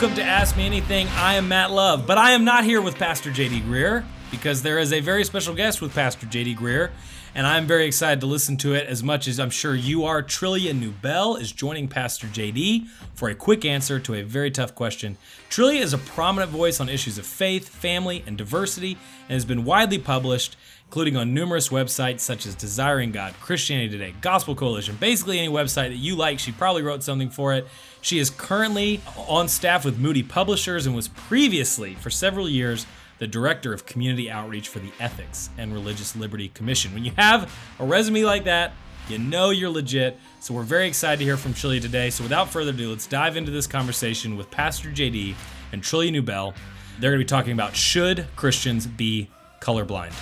Welcome to Ask Me Anything. I am Matt Love, but I am not here with Pastor JD Greear because there is a very special guest with Pastor JD Greear, and I'm very excited to listen to it as much as I'm sure you are. Trillia Newbell is joining Pastor JD for a quick answer to a very tough question. Trillia is a prominent voice on issues of faith, family, and diversity, and has been widely published including on numerous websites such as Desiring God, Christianity Today, Gospel Coalition, basically any website that you like. She probably wrote something for it. She is currently on staff with Moody Publishers and was previously, for several years, the director of community outreach for the Ethics and Religious Liberty Commission. When you have a resume like that, you know you're legit. So we're very excited to hear from Trillia today. So without further ado, let's dive into this conversation with Pastor JD and Trillia Newbell. They're going to be talking about should Christians be colorblind?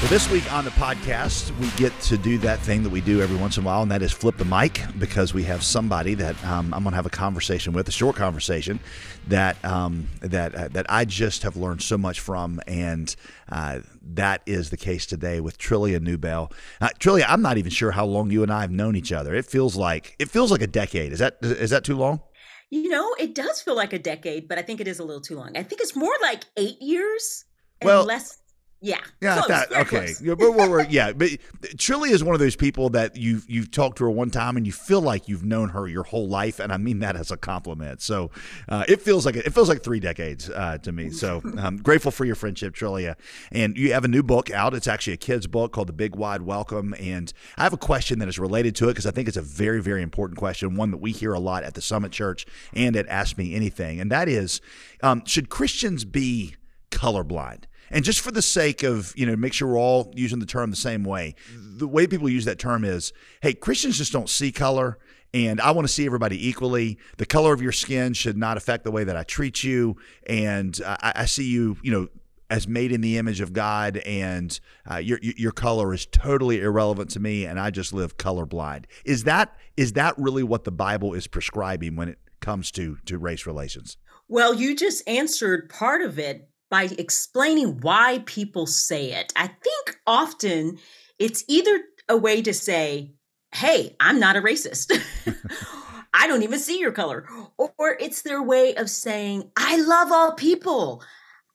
Well, this week on the podcast, we get to do that thing that we do every once in a while, and that is flip the mic because we have somebody that um, I'm going to have a conversation with, a short conversation that um, that uh, that I just have learned so much from, and uh, that is the case today with Trillia Newbell. Uh, Trillia, I'm not even sure how long you and I have known each other. It feels like it feels like a decade. Is that is that too long? You know, it does feel like a decade, but I think it is a little too long. I think it's more like eight years. well, less yeah. Yeah. That, okay. Yeah, but we're, yeah, but Trillia is one of those people that you've you've talked to her one time and you feel like you've known her your whole life, and I mean that as a compliment. So uh, it feels like it feels like three decades uh, to me. So I'm um, grateful for your friendship, Trillia. And you have a new book out. It's actually a kid's book called The Big Wide Welcome. And I have a question that is related to it because I think it's a very very important question, one that we hear a lot at the Summit Church and at Ask Me Anything, and that is, um, should Christians be colorblind? And just for the sake of, you know, make sure we're all using the term the same way, the way people use that term is, hey, Christians just don't see color. And I want to see everybody equally. The color of your skin should not affect the way that I treat you. And I, I see you, you know, as made in the image of God, and uh, your your color is totally irrelevant to me, and I just live colorblind. Is that is that really what the Bible is prescribing when it comes to to race relations? Well, you just answered part of it by explaining why people say it. I think often it's either a way to say, hey, I'm not a racist. I don't even see your color. Or it's their way of saying, I love all people.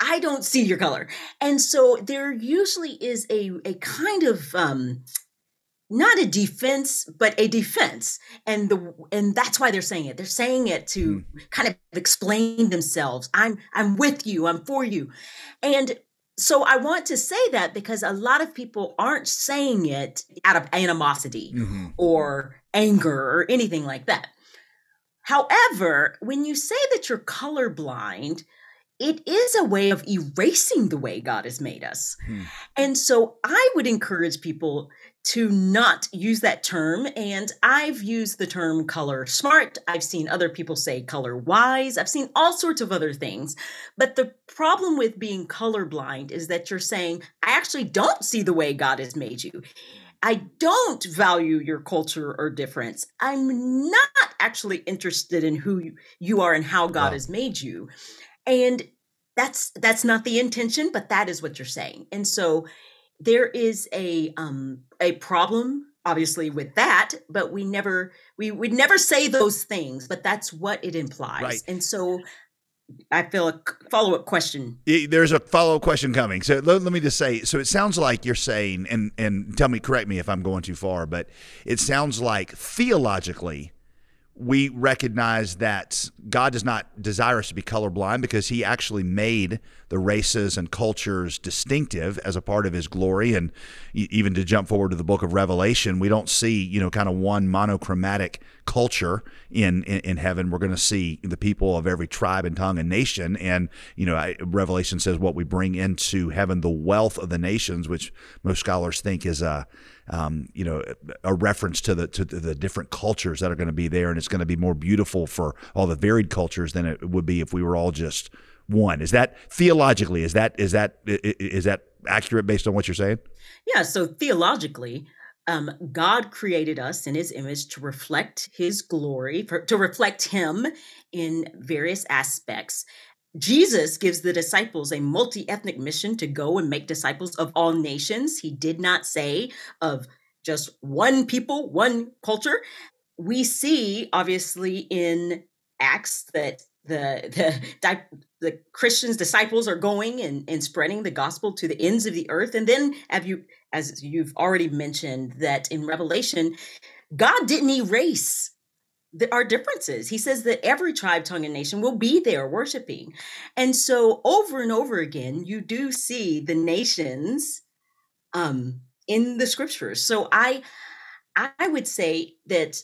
I don't see your color. And so there usually is a, a kind of um, not a defense but a defense and the and that's why they're saying it they're saying it to mm. kind of explain themselves i'm i'm with you i'm for you and so i want to say that because a lot of people aren't saying it out of animosity mm-hmm. or anger or anything like that however when you say that you're colorblind it is a way of erasing the way God has made us. Hmm. And so I would encourage people to not use that term. And I've used the term color smart. I've seen other people say color wise. I've seen all sorts of other things. But the problem with being colorblind is that you're saying, I actually don't see the way God has made you. I don't value your culture or difference. I'm not actually interested in who you are and how God wow. has made you. And that's that's not the intention, but that is what you're saying. And so there is a um a problem obviously with that but we never we would never say those things but that's what it implies right. and so I feel a follow-up question. There's a follow-up question coming. So let, let, me just say. So it sounds like you're saying, and and tell me, correct me if I'm going too far, but it sounds like theologically, we recognize that God does not desire us to be colorblind because He actually made the races and cultures distinctive as a part of His glory. And even to jump forward to the book of Revelation, we don't see, you know, kind of one monochromatic culture in, in, in heaven. We're going to see the people of every tribe and tongue and nation. And, you know, Revelation says what we bring into heaven, the wealth of the nations, which most scholars think is a um, you know, a reference to the to the different cultures that are going to be there, and it's going to be more beautiful for all the varied cultures than it would be if we were all just one. Is that theologically? Is that is that is that accurate based on what you're saying? Yeah. So theologically, um, God created us in His image to reflect His glory, for, to reflect Him in various aspects. Jesus gives the disciples a multi ethnic mission to go and make disciples of all nations. He did not say of just one people, one culture. we see obviously in Acts that the the the Christians disciples are going and, and spreading the gospel to the ends of the earth. And then have you as you've already mentioned that in Revelation, God didn't erase the, our differences. He says that every tribe, tongue, and nation will be there worshiping. And so over and over again, you do see the nations um, in the scriptures. So I I would say that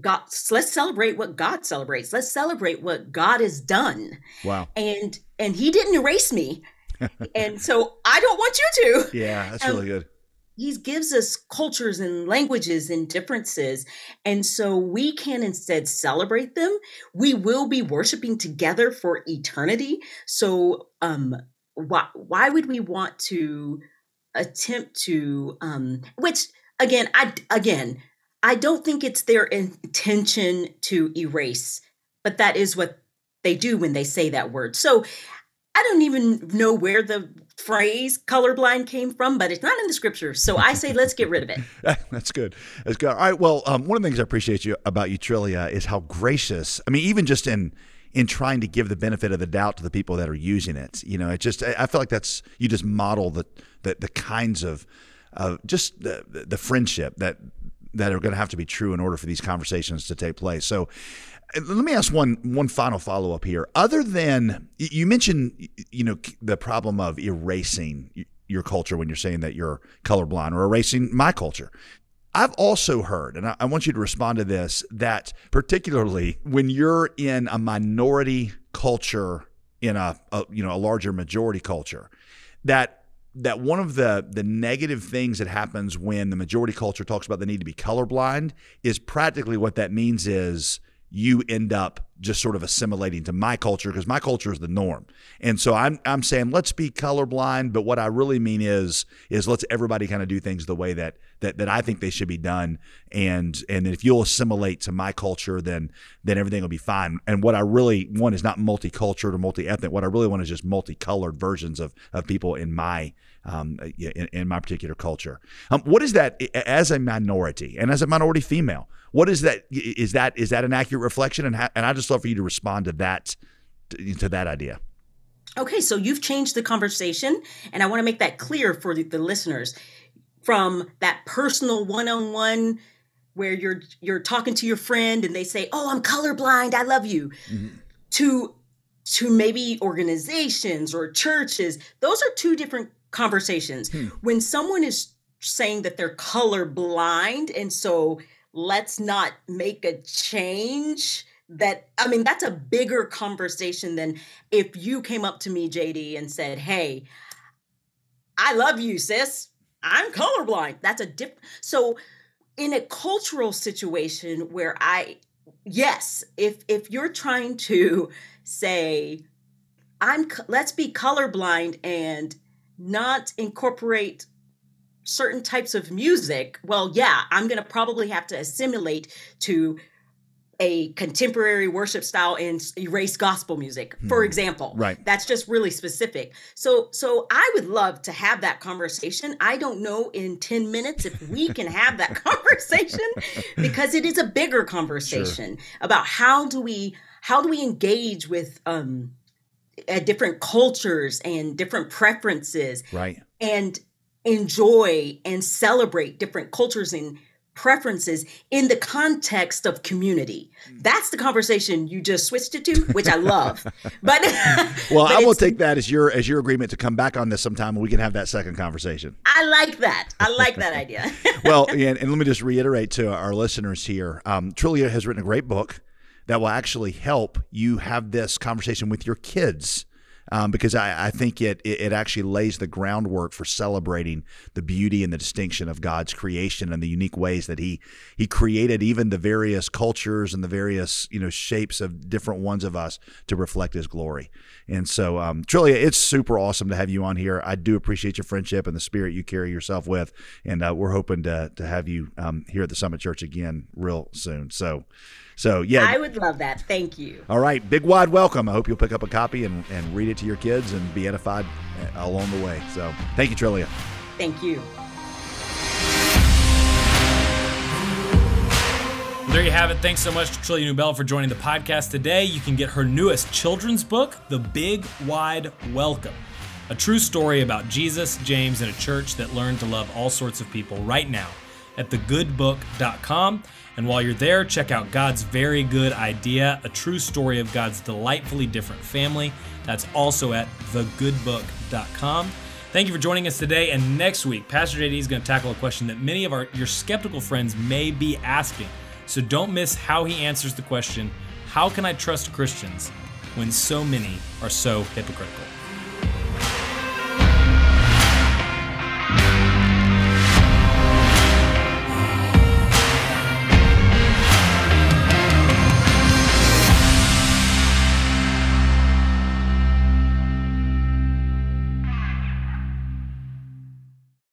God, let's celebrate what God celebrates. Let's celebrate what God has done. Wow. And and He didn't erase me, and so I don't want you to. Yeah, that's um, really good. He gives us cultures and languages and differences. And so we can instead celebrate them. We will be worshiping together for eternity. So um why why would we want to attempt to um which again I again I don't think it's their intention to erase, but that is what they do when they say that word. So I don't even know where the phrase colorblind came from, but it's not in the scripture. So I say let's get rid of it. That's good. That's good. All right. Well, um, one of the things I appreciate you about you, Trillia, is how gracious. I mean, even just in in trying to give the benefit of the doubt to the people that are using it. You know, it just I feel like that's you just model the the, the kinds of of just the the friendship that that are going to have to be true in order for these conversations to take place. So uh, let me ask one one final follow up here. Other than you mentioned, you know, the problem of erasing your culture when you're saying that you're colorblind or erasing my culture. I've also heard, and I, want you to respond to this, that particularly when you're in a minority culture in a, a you know a larger majority culture, that that one of the the negative things that happens when the majority culture talks about the need to be colorblind is practically what that means is you end up just sort of assimilating to my culture because my culture is the norm. And so I'm I'm saying let's be colorblind, but what I really mean is is let's everybody kind of do things the way that that that I think they should be done. And and if you'll assimilate to my culture, then then everything will be fine. And what I really want is not multicultural or multi-ethnic. What I really want is just multicolored versions of of people in my um, in, in, my particular culture. Um, what is that as a minority and as a minority female? What is that? Is that is that an accurate reflection? And and I just love for you to respond to that to that idea. Okay, so you've changed the conversation, and I want to make that clear for the, the listeners. From that personal one-on-one where you're you're talking to your friend and they say, "Oh, I'm colorblind. I love you," mm-hmm. to to maybe organizations or churches. Those are two different conversations. Hmm. When someone is saying that they're colorblind and so let's not make a change that I mean that's a bigger conversation than if you came up to me JD and said, "Hey, I love you, sis. I'm colorblind." That's a different so in a cultural situation where I yes, if if you're trying to say I'm let's be colorblind and not incorporate certain types of music, well, yeah, I'm going to probably have to assimilate to a contemporary worship style and erase gospel music for hmm. example right that's just really specific so so i would love to have that conversation i don't know in 10 minutes if we can have that conversation because it is a bigger conversation sure. about how do we how do we engage with um uh, different cultures and different preferences. Right. And enjoy and celebrate different cultures and preferences in the context of community. Mm. That's the conversation you just switched it to, which I love. but well, but I will take that as your as your agreement to come back on this sometime and we can have that second conversation. I like that. I like that idea. well, and, and, let me just reiterate to our listeners here. Um, Trillia has written a great book that will actually help you have this conversation with your kids. Um, because I, I think it, it actually lays the groundwork for celebrating the beauty and the distinction of God's creation and the unique ways that He He created even the various cultures and the various you know shapes of different ones of us to reflect His glory. And so, um, Trillia, it's super awesome to have you on here. I do appreciate your friendship and the spirit you carry yourself with, and uh, we're hoping to to have you um, here at the Summit Church again real soon. So. So yeah, I would love that. Thank you. All right, big wide welcome. I hope you'll pick up a copy and, and read it to your kids and be edified uh, along the way. So thank you, Trillia. Thank you. there you have it. Thanks so much to Trillia Newbell for joining the podcast today. You can get her newest children's book, The Big Wide Welcome. A true story about Jesus, James, and a church that learned to love all sorts of people right now at thegoodbook.com. And while you're there, check out God's Very Good Idea, a true story of God's delightfully different family. That's also at thegoodbook.com. Thank you for joining us today. And next week, Pastor JD is going to tackle a question that many of our your skeptical friends may be asking. So don't miss how he answers the question, how can I trust Christians when so many are so hypocritical?